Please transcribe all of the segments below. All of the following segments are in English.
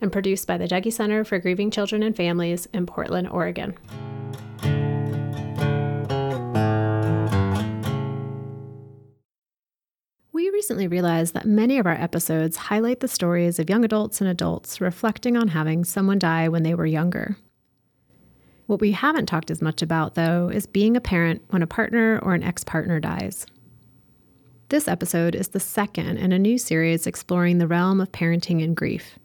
and produced by the Dougy Center for Grieving Children and Families in Portland, Oregon. We recently realized that many of our episodes highlight the stories of young adults and adults reflecting on having someone die when they were younger. What we haven't talked as much about, though, is being a parent when a partner or an ex partner dies. This episode is the second in a new series exploring the realm of parenting and grief.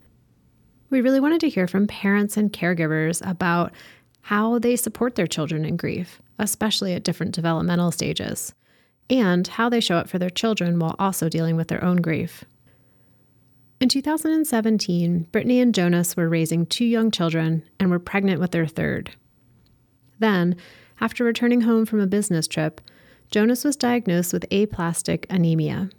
We really wanted to hear from parents and caregivers about how they support their children in grief, especially at different developmental stages, and how they show up for their children while also dealing with their own grief. In 2017, Brittany and Jonas were raising two young children and were pregnant with their third. Then, after returning home from a business trip, Jonas was diagnosed with aplastic anemia.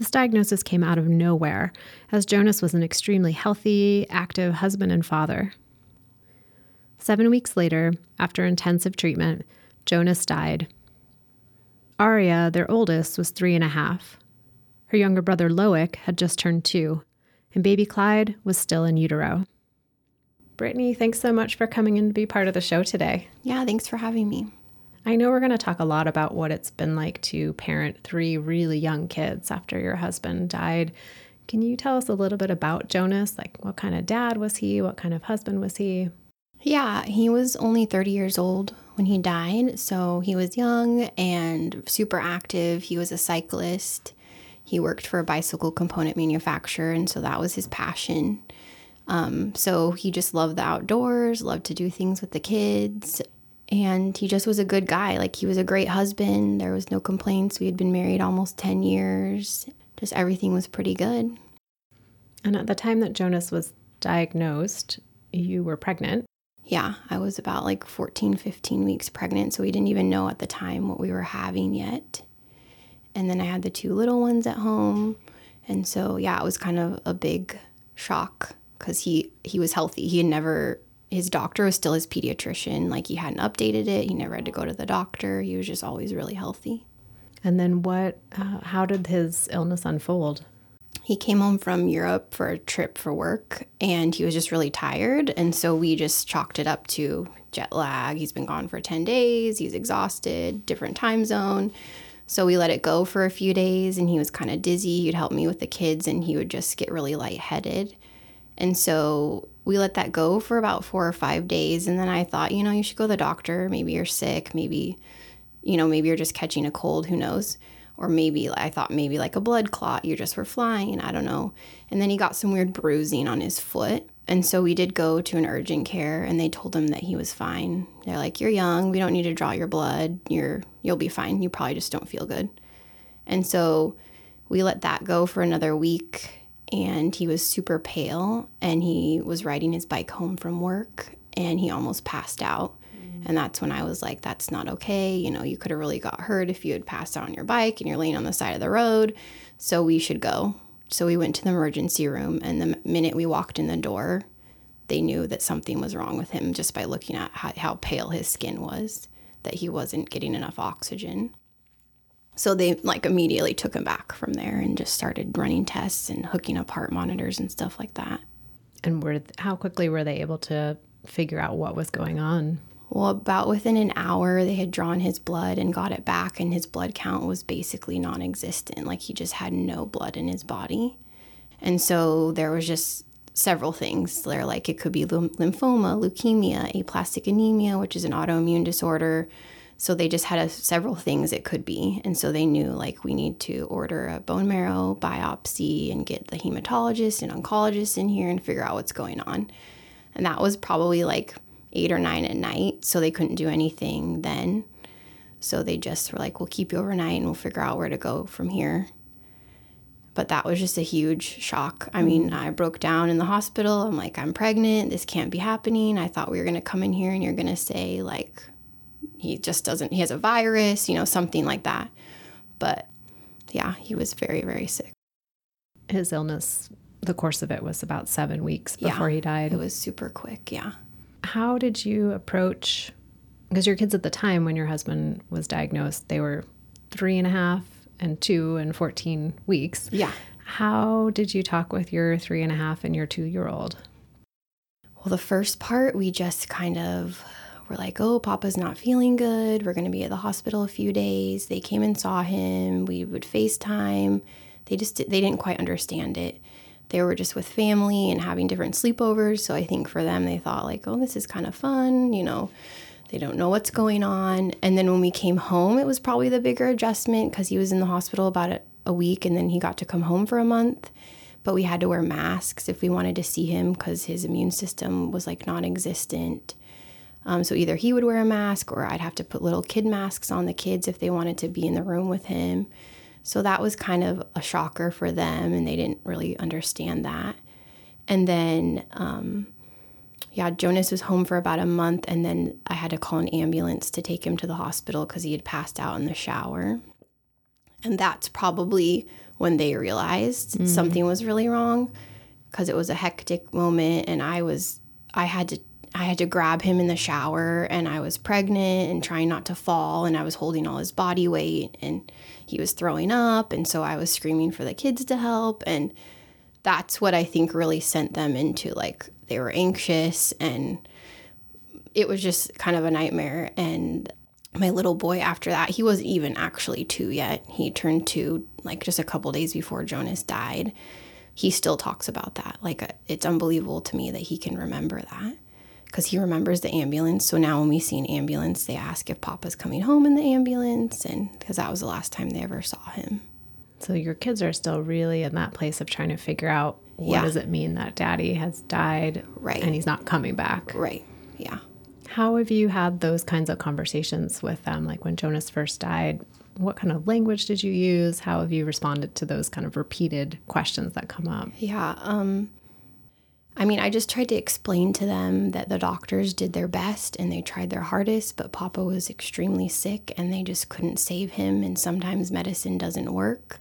This diagnosis came out of nowhere, as Jonas was an extremely healthy, active husband and father. Seven weeks later, after intensive treatment, Jonas died. Aria, their oldest, was three and a half. Her younger brother Loic had just turned two, and baby Clyde was still in utero. Brittany, thanks so much for coming in to be part of the show today. Yeah, thanks for having me. I know we're going to talk a lot about what it's been like to parent three really young kids after your husband died. Can you tell us a little bit about Jonas? Like, what kind of dad was he? What kind of husband was he? Yeah, he was only 30 years old when he died. So he was young and super active. He was a cyclist. He worked for a bicycle component manufacturer, and so that was his passion. Um, so he just loved the outdoors, loved to do things with the kids, and he just was a good guy. Like he was a great husband. There was no complaints. We had been married almost 10 years. Just everything was pretty good. And at the time that Jonas was diagnosed, you were pregnant. Yeah, I was about like 14, 15 weeks pregnant. So we didn't even know at the time what we were having yet. And then I had the two little ones at home. And so, yeah, it was kind of a big shock because he, he was healthy. He had never his doctor was still his pediatrician. Like he hadn't updated it. He never had to go to the doctor. He was just always really healthy. And then what? Uh, how did his illness unfold? He came home from Europe for a trip for work, and he was just really tired. And so we just chalked it up to jet lag. He's been gone for ten days. He's exhausted. Different time zone. So we let it go for a few days, and he was kind of dizzy. He'd help me with the kids, and he would just get really lightheaded. And so we let that go for about four or five days. And then I thought, you know, you should go to the doctor. Maybe you're sick. Maybe, you know, maybe you're just catching a cold. Who knows? Or maybe I thought maybe like a blood clot. You just were flying. I don't know. And then he got some weird bruising on his foot. And so we did go to an urgent care and they told him that he was fine. They're like, You're young. We don't need to draw your blood. You're, you'll be fine. You probably just don't feel good. And so we let that go for another week and he was super pale and he was riding his bike home from work and he almost passed out. Mm. And that's when I was like, that's not okay. You know, you could have really got hurt if you had passed out on your bike and you're laying on the side of the road. So we should go. So we went to the emergency room. And the minute we walked in the door, they knew that something was wrong with him just by looking at how, how pale his skin was, that he wasn't getting enough oxygen. So they like immediately took him back from there and just started running tests and hooking up heart monitors and stuff like that. And were how quickly were they able to figure out what was going on? Well, about within an hour, they had drawn his blood and got it back, and his blood count was basically non existent. Like he just had no blood in his body. And so there was just several things. They're like it could be lymphoma, leukemia, aplastic anemia, which is an autoimmune disorder, so they just had a, several things it could be. And so they knew like we need to order a bone marrow biopsy and get the hematologist and oncologist in here and figure out what's going on. And that was probably like eight or nine at night. So they couldn't do anything then. So they just were like, we'll keep you overnight and we'll figure out where to go from here. But that was just a huge shock. I mm-hmm. mean, I broke down in the hospital. I'm like, I'm pregnant. This can't be happening. I thought we were going to come in here and you're going to say, like, he just doesn't, he has a virus, you know, something like that. But yeah, he was very, very sick. His illness, the course of it was about seven weeks before yeah, he died. It was super quick. Yeah. How did you approach? Because your kids at the time when your husband was diagnosed, they were three and a half and two and 14 weeks. Yeah. How did you talk with your three and a half and your two year old? Well, the first part, we just kind of were like, oh, Papa's not feeling good. We're going to be at the hospital a few days. They came and saw him. We would FaceTime. They just they didn't quite understand it. They were just with family and having different sleepovers. So I think for them, they thought like, oh, this is kind of fun. You know, they don't know what's going on. And then when we came home, it was probably the bigger adjustment because he was in the hospital about a, a week and then he got to come home for a month but we had to wear masks if we wanted to see him because his immune system was like non existent. Um, so either he would wear a mask or I'd have to put little kid masks on the kids if they wanted to be in the room with him. So that was kind of a shocker for them, and they didn't really understand that. And then, um, yeah, Jonas was home for about a month, and then I had to call an ambulance to take him to the hospital because he had passed out in the shower. And that's probably when they realized mm. something was really wrong because it was a hectic moment, and I was, I had to I had to grab him in the shower and I was pregnant and trying not to fall and I was holding all his body weight and he was throwing up and so I was screaming for the kids to help and that's what I think really sent them into like they were anxious and it was just kind of a nightmare and my little boy after that he wasn't even actually 2 yet. He turned 2 like just a couple days before Jonas died. He still talks about that. Like uh, it's unbelievable to me that he can remember that because he remembers the ambulance. So now when we see an ambulance, they ask if Papa's coming home in the ambulance, and because that was the last time they ever saw him. So your kids are still really in that place of trying to figure out what yeah. does it mean that Daddy has died, right, and he's not coming back, right? Yeah. How have you had those kinds of conversations with them? Like when Jonas first died, what kind of language did you use? How have you responded to those kind of repeated questions that come up? Yeah. Um, I mean, I just tried to explain to them that the doctors did their best and they tried their hardest, but Papa was extremely sick and they just couldn't save him. And sometimes medicine doesn't work.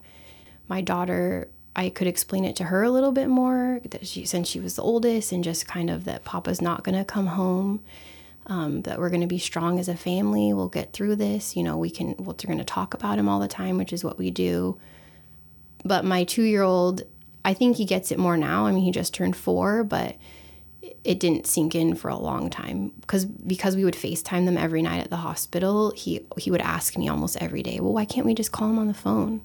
My daughter, I could explain it to her a little bit more that she, since she was the oldest, and just kind of that Papa's not going to come home. Um, that we're going to be strong as a family. We'll get through this. You know, we can. We're going to talk about him all the time, which is what we do. But my two-year-old I think he gets it more now. I mean, he just turned four, but it didn't sink in for a long time because because we would FaceTime them every night at the hospital. He he would ask me almost every day, "Well, why can't we just call him on the phone?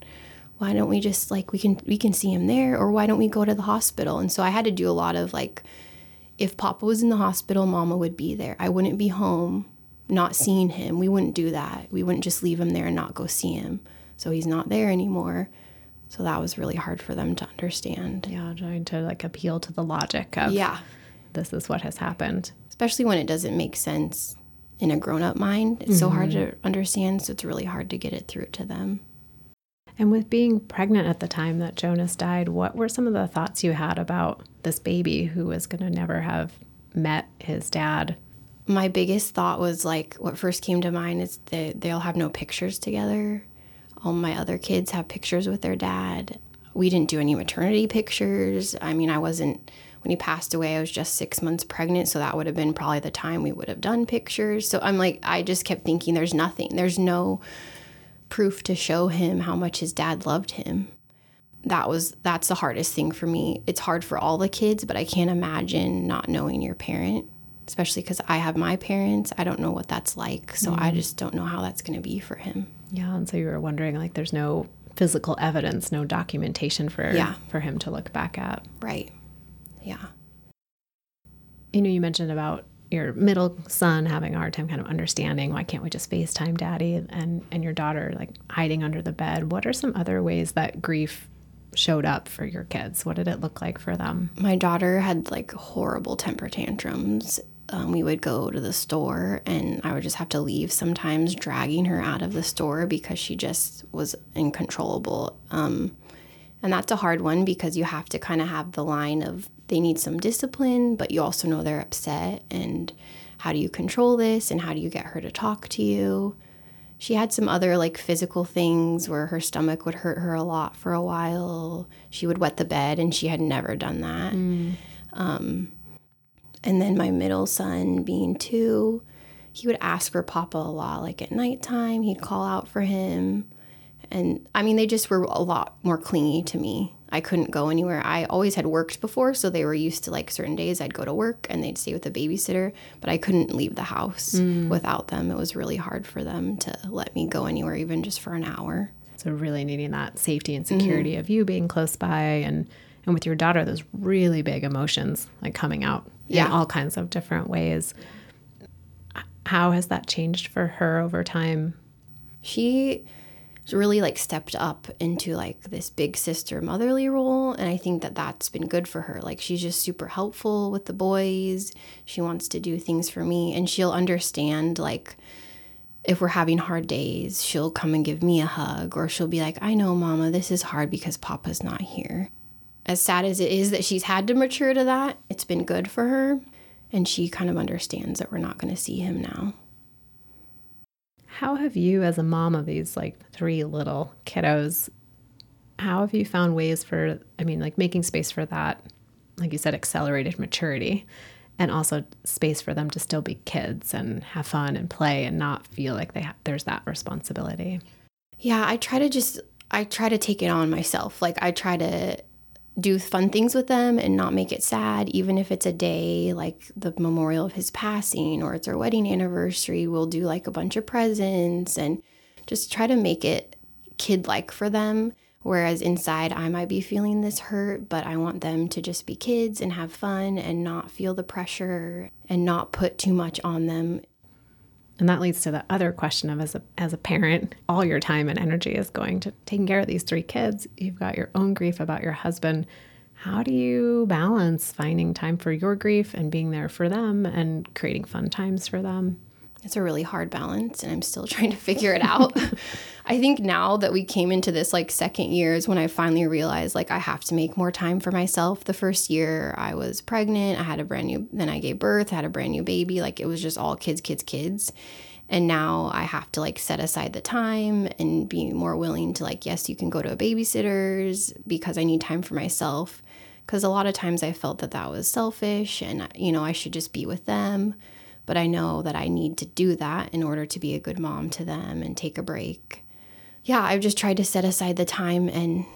Why don't we just like we can we can see him there, or why don't we go to the hospital?" And so I had to do a lot of like, if Papa was in the hospital, Mama would be there. I wouldn't be home, not seeing him. We wouldn't do that. We wouldn't just leave him there and not go see him. So he's not there anymore. So that was really hard for them to understand. Yeah, trying to like appeal to the logic of yeah, this is what has happened. Especially when it doesn't make sense in a grown up mind. It's mm-hmm. so hard to mm-hmm. understand, so it's really hard to get it through to them. And with being pregnant at the time that Jonas died, what were some of the thoughts you had about this baby who was going to never have met his dad? My biggest thought was like what first came to mind is that they'll have no pictures together all my other kids have pictures with their dad. We didn't do any maternity pictures. I mean, I wasn't, when he passed away, I was just six months pregnant. So that would have been probably the time we would have done pictures. So I'm like, I just kept thinking there's nothing, there's no proof to show him how much his dad loved him. That was, that's the hardest thing for me. It's hard for all the kids, but I can't imagine not knowing your parent especially because I have my parents. I don't know what that's like. So mm I just don't know how that's going to be for him. Yeah. And so you were wondering, like, there's no physical evidence, no documentation for, yeah. for him to look back at. Right. Yeah. You know, you mentioned about your middle son having a hard time kind of understanding why can't we just FaceTime daddy and, and your daughter like hiding under the bed. What are some other ways that grief showed up for your kids? What did it look like for them? My daughter had like horrible temper tantrums um, we would go to the store and I would just have to leave sometimes dragging her out of the store because she just was uncontrollable. Um, And that's a hard one because you have to kind of have the line of they need some discipline, but you also know they're upset. And how do you control this? And how do you get her to talk to you? She had some other like physical things where her stomach would hurt her a lot for a while. She would wet the bed, and she had never done that. Mm. Um, and then my middle son, being two, he would ask for Papa a lot. Like at nighttime, he'd call out for him. And I mean, they just were a lot more clingy to me. I couldn't go anywhere. I always had worked before, so they were used to like certain days I'd go to work and they'd stay with a babysitter, but I couldn't leave the house mm. without them. It was really hard for them to let me go anywhere, even just for an hour. So, really needing that safety and security mm-hmm. of you being close by and and with your daughter, those really big emotions like coming out yeah. in all kinds of different ways. How has that changed for her over time? She really like stepped up into like this big sister motherly role and i think that that's been good for her like she's just super helpful with the boys she wants to do things for me and she'll understand like if we're having hard days she'll come and give me a hug or she'll be like i know mama this is hard because papa's not here as sad as it is that she's had to mature to that it's been good for her and she kind of understands that we're not going to see him now how have you, as a mom of these like three little kiddos, how have you found ways for, I mean, like making space for that, like you said, accelerated maturity, and also space for them to still be kids and have fun and play and not feel like they ha- there's that responsibility? Yeah, I try to just I try to take it on myself. Like I try to do fun things with them and not make it sad, even if it's a day like the memorial of his passing or it's our wedding anniversary. We'll do like a bunch of presents and just try to make it kid like for them. Whereas inside, I might be feeling this hurt, but I want them to just be kids and have fun and not feel the pressure and not put too much on them and that leads to the other question of as a as a parent, all your time and energy is going to taking care of these three kids. You've got your own grief about your husband. How do you balance finding time for your grief and being there for them and creating fun times for them? It's a really hard balance and I'm still trying to figure it out. I think now that we came into this like second year is when I finally realized like I have to make more time for myself. The first year I was pregnant, I had a brand new then I gave birth, had a brand new baby, like it was just all kids, kids, kids. And now I have to like set aside the time and be more willing to like yes, you can go to a babysitter's because I need time for myself because a lot of times I felt that that was selfish and you know, I should just be with them but I know that I need to do that in order to be a good mom to them and take a break. Yeah, I've just tried to set aside the time and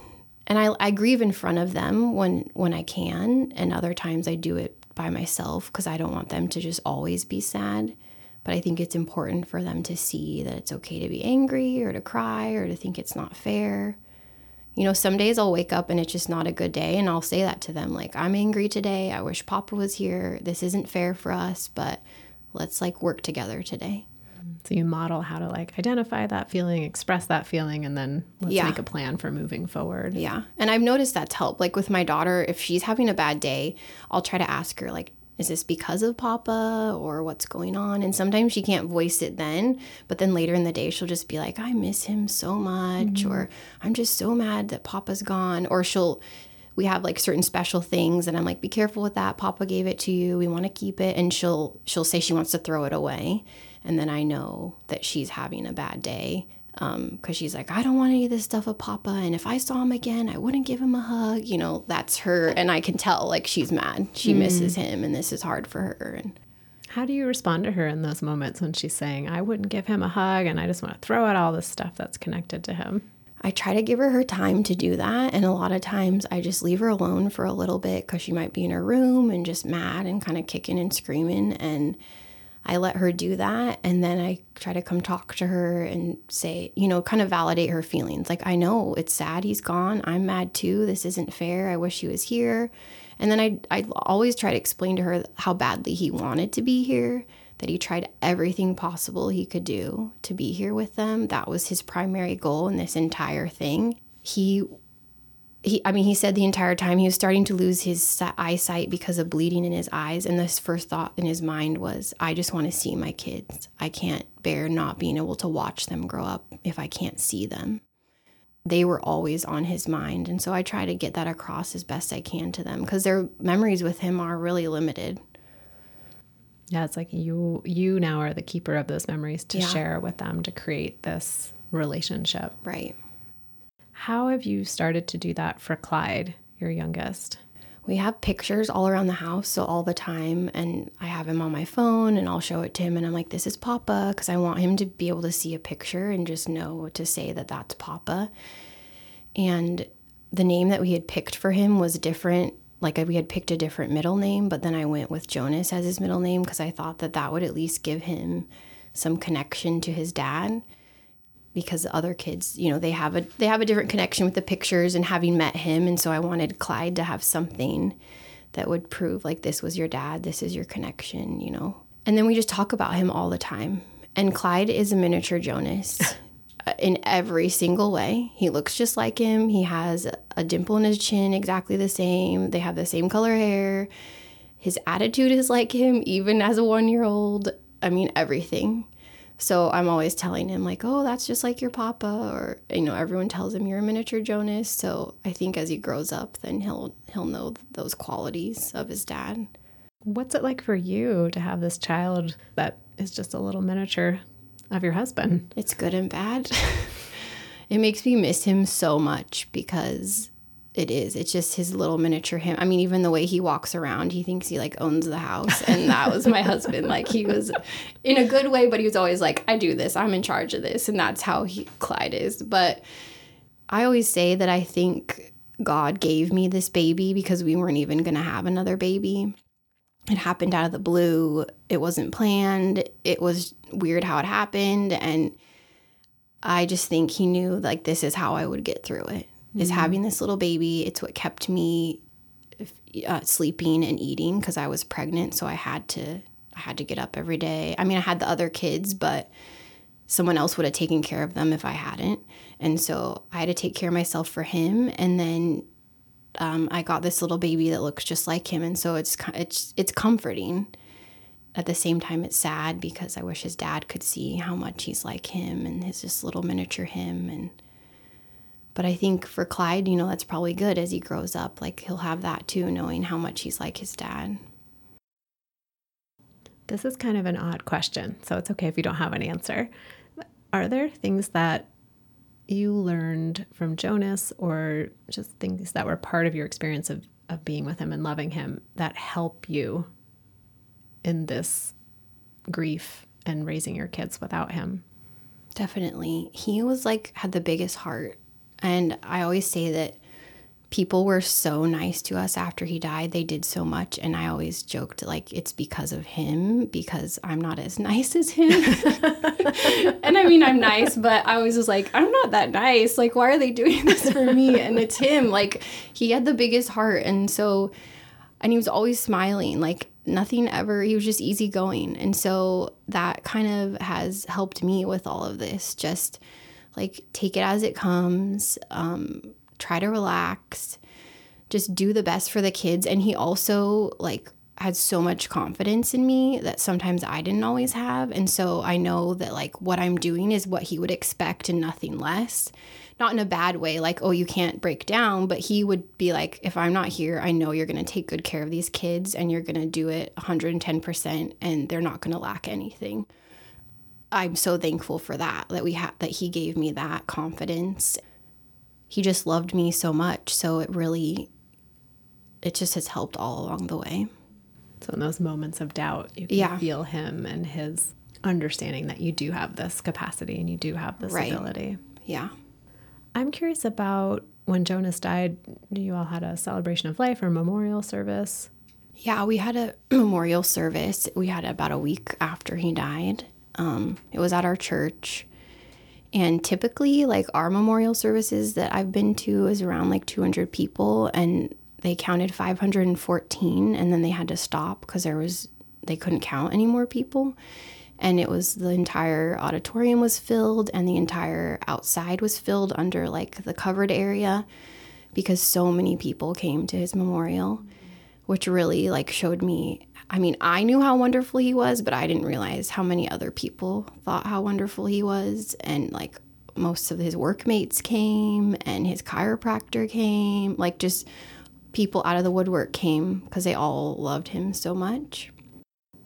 and I, I grieve in front of them when when I can and other times I do it by myself because I don't want them to just always be sad. But I think it's important for them to see that it's okay to be angry or to cry or to think it's not fair. You know, some days I'll wake up and it's just not a good day, and I'll say that to them like, I'm angry today. I wish Papa was here. This isn't fair for us, but let's like work together today. So you model how to like identify that feeling, express that feeling, and then let's yeah. make a plan for moving forward. Yeah. And I've noticed that's helped. Like with my daughter, if she's having a bad day, I'll try to ask her, like, is this because of Papa or what's going on? And sometimes she can't voice it then, but then later in the day, she'll just be like, I miss him so much, mm-hmm. or I'm just so mad that Papa's gone, or she'll we have like certain special things and I'm like be careful with that papa gave it to you we want to keep it and she'll she'll say she wants to throw it away and then I know that she's having a bad day because um, she's like I don't want any of this stuff with papa and if I saw him again I wouldn't give him a hug you know that's her and I can tell like she's mad she mm. misses him and this is hard for her and how do you respond to her in those moments when she's saying, I wouldn't give him a hug and I just want to throw out all this stuff that's connected to him? I try to give her her time to do that. And a lot of times I just leave her alone for a little bit because she might be in her room and just mad and kind of kicking and screaming. And I let her do that. And then I try to come talk to her and say, you know, kind of validate her feelings. Like, I know it's sad he's gone. I'm mad too. This isn't fair. I wish he was here. And then I, I always try to explain to her how badly he wanted to be here that he tried everything possible he could do to be here with them. That was his primary goal in this entire thing. He he I mean he said the entire time he was starting to lose his eyesight because of bleeding in his eyes and this first thought in his mind was I just want to see my kids. I can't bear not being able to watch them grow up if I can't see them. they were always on his mind. And so I try to get that across as best I can to them because their memories with him are really limited. Yeah, it's like you you now are the keeper of those memories to Yeah. share with them to create this relationship. Right. How have you started to do that for Clyde, your youngest? We have pictures all around the house, so all the time, and I have him on my phone and I'll show it to him and I'm like, this is Papa, because I want him to be able to see a picture and just know to say that that's Papa. And the name that we had picked for him was different. Like we had picked a different middle name, but then I went with Jonas as his middle name because I thought that that would at least give him some connection to his dad because the other kids, you know, they have a they have a different connection with the pictures and having met him and so I wanted Clyde to have something that would prove like this was your dad, this is your connection, you know. And then we just talk about him all the time. And Clyde is a miniature Jonas uh, in every single way. He looks just like him. He has a dimple in his chin exactly the same. They have the same color hair. His attitude is like him even as a 1-year-old. I mean everything. So I'm always telling him like, "Oh, that's just like your papa," or you know, everyone tells him you're a miniature Jonas. So I think as he grows up, then he'll he'll know those qualities of his dad. What's it like for you to have this child that is just a little miniature of your husband? It's good and bad. it makes me miss him so much because it is. It's just his little miniature him. I mean, even the way he walks around, he thinks he like owns the house. And that was my husband. Like he was in a good way, but he was always like, I do this. I'm in charge of this. And that's how he Clyde is. But I always say that I think God gave me this baby because we weren't even to have another baby. It happened out of the blue. It wasn't planned. It was weird how it happened. And I just think he knew like this is how I would get through it. Is having this little baby. It's what kept me uh, sleeping and eating because I was pregnant. So I had to I had to get up every day. I mean, I had the other kids, but someone else would have taken care of them if I hadn't. And so I had to take care of myself for him. And then um, I got this little baby that looks just like him, and so it's it's it's comforting. At the same time, it's sad because I wish his dad could see how much he's like him and his this little miniature him. And but I think for Clyde, you know, that's probably good as he grows up. Like he'll have that too, knowing how much he's like his dad. This is kind of an odd question, so it's okay if you don't have an answer. Are there things that you learned from Jonas or just things that were part of your experience of, of being with him and loving him that help you in this grief and raising your kids without him? Definitely. He was like, had the biggest heart. And I always say that people were so nice to us after he died. They did so much. And I always joked, like, it's because of him, because I'm not as nice as him. and I mean, I'm nice, but I always was like, I'm not that nice. Like, why are they doing this for me? And it's him. Like, he had the biggest heart. And so, and he was always smiling. Like, nothing ever, he was just easygoing. And so that kind of has helped me with all of this. Just like take it as it comes, um, try to relax, just do the best for the kids. And he also, like, had so much confidence in me that sometimes I didn't always have. And so I know that, like, what I'm doing is what he would expect and nothing less. Not in a bad way, like, oh, you can't break down, but he would be like, if I'm not here, I know you're going to take good care of these kids and you're going to do it 110% and they're not going to lack anything. I'm so thankful for that, that we had, that he gave me that confidence. He just loved me so much. So it really, it just has helped all along the way. So in those moments of doubt, you can Yeah. feel him and his understanding that you do have this capacity and you do have this Right. ability. Yeah. I'm curious about when Jonas died, you all had a celebration of life or memorial service. Yeah, we had a memorial service. We had it about a week after he died. Um, it was at our church. And typically, like our memorial services that I've been to is around like 200 people, and they counted 514, and then they had to stop because there was they couldn't count any more people. And it was the entire auditorium was filled, and the entire outside was filled under like the covered area because so many people came to his memorial which really like showed me I mean, I knew how wonderful he was, but I didn't realize how many other people thought how wonderful he was and like most of his workmates came and his chiropractor came. Like just people out of the woodwork came because they all loved him so much.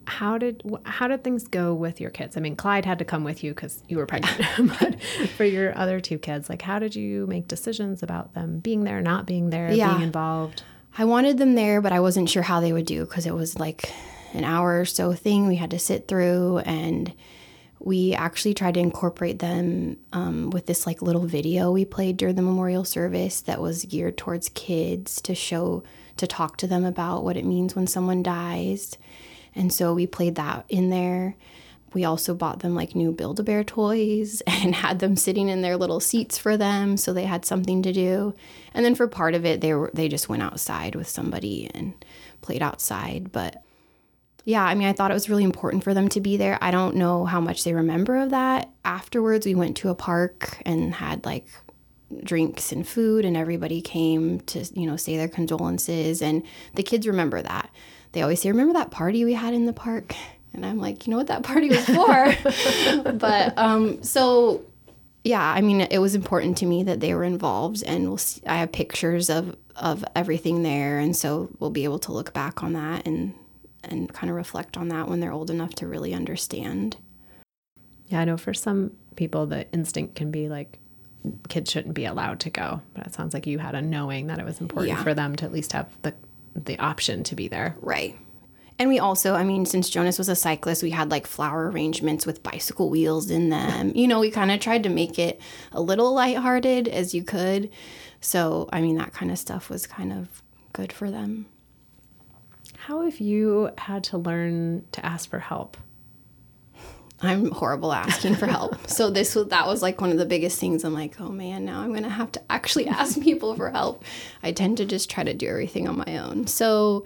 How did how did things go with your kids? I mean, Clyde had to come with you because you were pregnant, but for your other two kids, like how did you make decisions about them being there, not being there, yeah. being involved? I wanted them there, but I wasn't sure how they would do because it was like an hour or so thing we had to sit through and we actually tried to incorporate them um, with this like little video we played during the memorial service that was geared towards kids to show to talk to them about what it means when someone dies. And so we played that in there we also bought them like new build-a-bear toys and had them sitting in their little seats for them so they had something to do and then for part of it they were they just went outside with somebody and played outside but yeah, I mean, I thought it was really important for them to be there. I don't know how much they remember of that. Afterwards, we went to a park and had like drinks and food, and everybody came to, you know, say their condolences. And the kids remember that. They always say, Remember that party we had in the park? And I'm like, You know what that party was for? but um, so, yeah, I mean, it was important to me that they were involved, and we'll see, I have pictures of, of everything there. And so we'll be able to look back on that and and kind of reflect on that when they're old enough to really understand. Yeah, I know for some people the instinct can be like kids shouldn't be allowed to go, but it sounds like you had a knowing that it was important yeah. for them to at least have the the option to be there. Right. And we also, I mean, since Jonas was a cyclist, we had like flower arrangements with bicycle wheels in them. You know, we kind of tried to make it a little lighthearted as you could. So, I mean, that kind of stuff was kind of good for them. How have you had to learn to ask for help? I'm horrible asking for help. so this was that was like one of the biggest things. I'm like, oh man, now I'm gonna have to actually ask people for help. I tend to just try to do everything on my own. So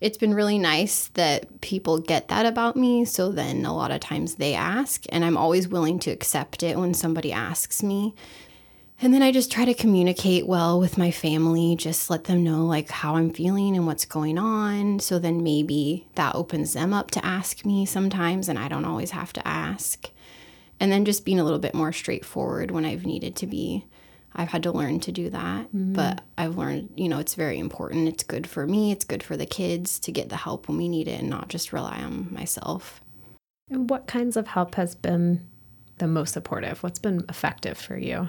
it's been really nice that people get that about me. So then a lot of times they ask, and I'm always willing to accept it when somebody asks me. And then I just try to communicate well with my family, just let them know like how I'm feeling and what's going on. So then maybe that opens them up to ask me sometimes, and I don't always have to ask. And then just being a little bit more straightforward when I've needed to be. I've had to learn to do that, mm-hmm. but I've learned, you know, it's very important. It's good for me, it's good for the kids to get the help when we need it and not just rely on myself. And what kinds of help has been the most supportive? What's been effective for you?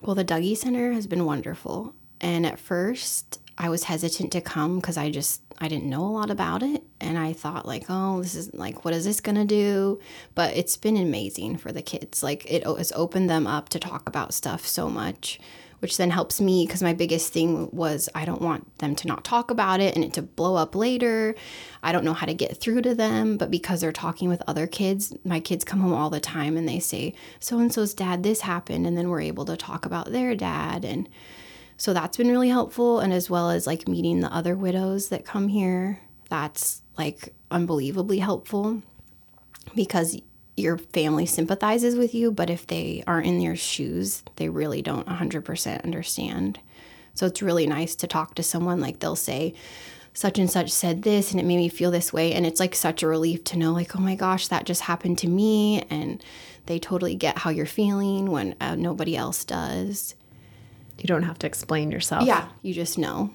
Well, the Dougy Center has been wonderful. And at first, I was hesitant to come because I just I didn't know a lot about it and I thought like oh this is like what is this to do but it's been amazing for the kids like it has opened them up to talk about stuff so much which then helps me because my biggest thing was I don't want them to not talk about it and it to blow up later. I don't know how to get through to them, but because they're talking with other kids, my kids come home all the time and they say, so and so's dad, this happened. And then we're able to talk about their dad. And so that's been really helpful. And as well as like meeting the other widows that come here, that's like unbelievably helpful because your family sympathizes with you, but if they aren't in your shoes, they really don't 100% understand. So it's really nice to talk to someone like they'll say, such and such said this and it made me feel this way. And it's like such a relief to know, like, oh my gosh, that just happened to me. And they totally get how you're feeling when uh, nobody else does. You don't have to explain yourself. Yeah, you just know.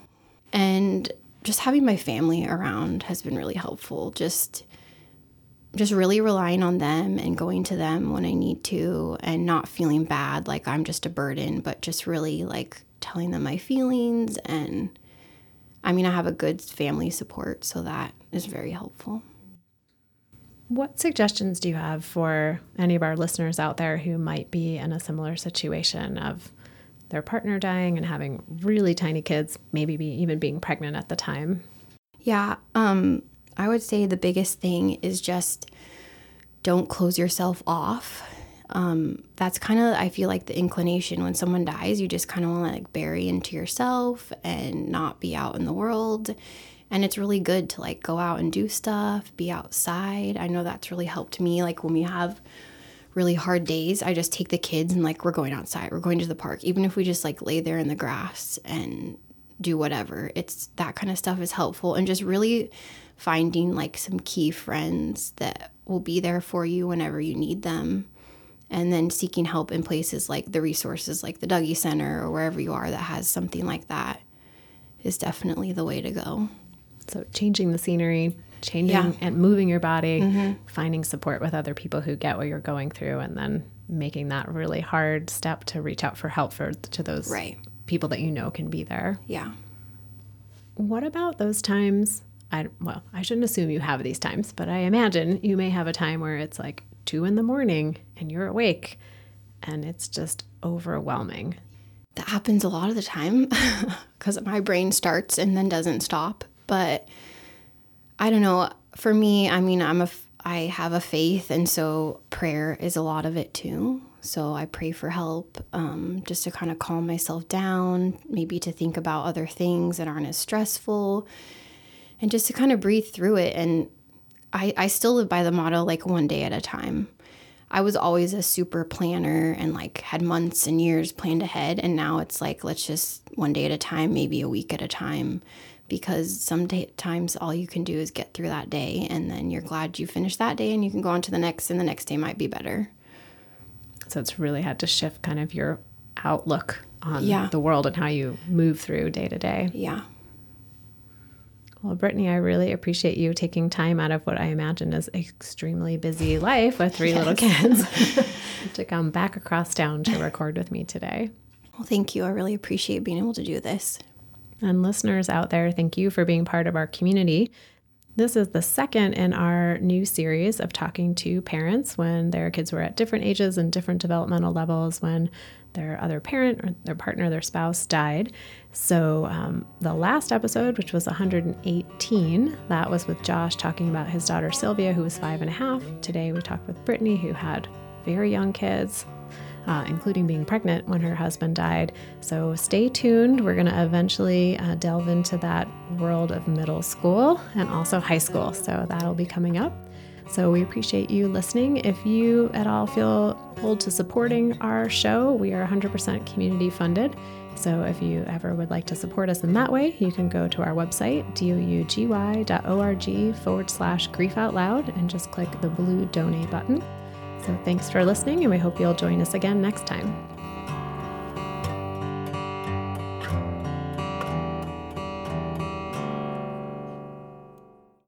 And just having my family around has been really helpful. Just just really relying on them and going to them when I need to and not feeling bad like I'm just a burden, but just really like telling them my feelings. And I mean, I have a good family support, so that is very helpful. What suggestions do you have for any of our listeners out there who might be in a similar situation of their partner dying and having really tiny kids, maybe be, even being pregnant at the time? Yeah, um, I would say the biggest thing is just don't close yourself off. Um, that's kind of I feel like the inclination when someone dies, you just kind of want to like bury into yourself and not be out in the world. And it's really good to like go out and do stuff, be outside. I know that's really helped me. Like when we have really hard days, I just take the kids and like we're going outside, we're going to the park, even if we just like lay there in the grass and do whatever. It's that kind of stuff is helpful and just really finding like some key friends that will be there for you whenever you need them and then seeking help in places like the resources like the Dougy Center or wherever you are that has something like that is definitely the way to go. So changing the scenery, changing Yeah. and moving your body, mm-hmm. finding support with other people who get what you're going through, and then making that really hard step to reach out for help for to those Right. people that you know can be there. Yeah. What about those times? I well, I shouldn't assume you have these times, but I imagine you may have a time where it's like two in the morning and you're awake, and it's just overwhelming. That happens a lot of the time because my brain starts and then doesn't stop. But I don't know. For me, I mean, I'm a I have a faith, and so prayer is a lot of it too. So I pray for help, um, just to kind of calm myself down, maybe to think about other things that aren't as stressful, and just to kind of breathe through it. And I, I still live by the motto like one day at a time. I was always a super planner and like had months and years planned ahead. And now it's like, let's just one day at a time, maybe a week at a time, because sometimes all you can do is get through that day. And then you're glad you finished that day and you can go on to the next, and the next day might be better. So it's really had to shift kind of your outlook on Yeah. the world and how you move through day to day. Yeah. Well, Brittany, I really appreciate you taking time out of what I imagine is extremely busy life with three little kids to come back across town to record with me today. Well, thank you. I really appreciate being able to do this. And listeners out there, thank you for being part of our community. This is the second in our new series of talking to parents when their kids were at different ages and different developmental levels when their other parent or their partner, their spouse died. So, um, the last episode, which was 118, that was with Josh talking about his daughter Sylvia, who was five and a half. Today, we talked with Brittany, who had very young kids uh, including being pregnant when her husband died. So stay tuned. We're going to eventually uh, delve into that world of middle school and also high school. So that'll be coming up. So we appreciate you listening. If you at all feel pulled to supporting our show, we are 100% community funded. So if you ever would like to support us in that way, you can go to our website, dougy.org forward slash grief out loud, and just click the blue donate button. So thanks for listening, and we hope you'll join us again next time.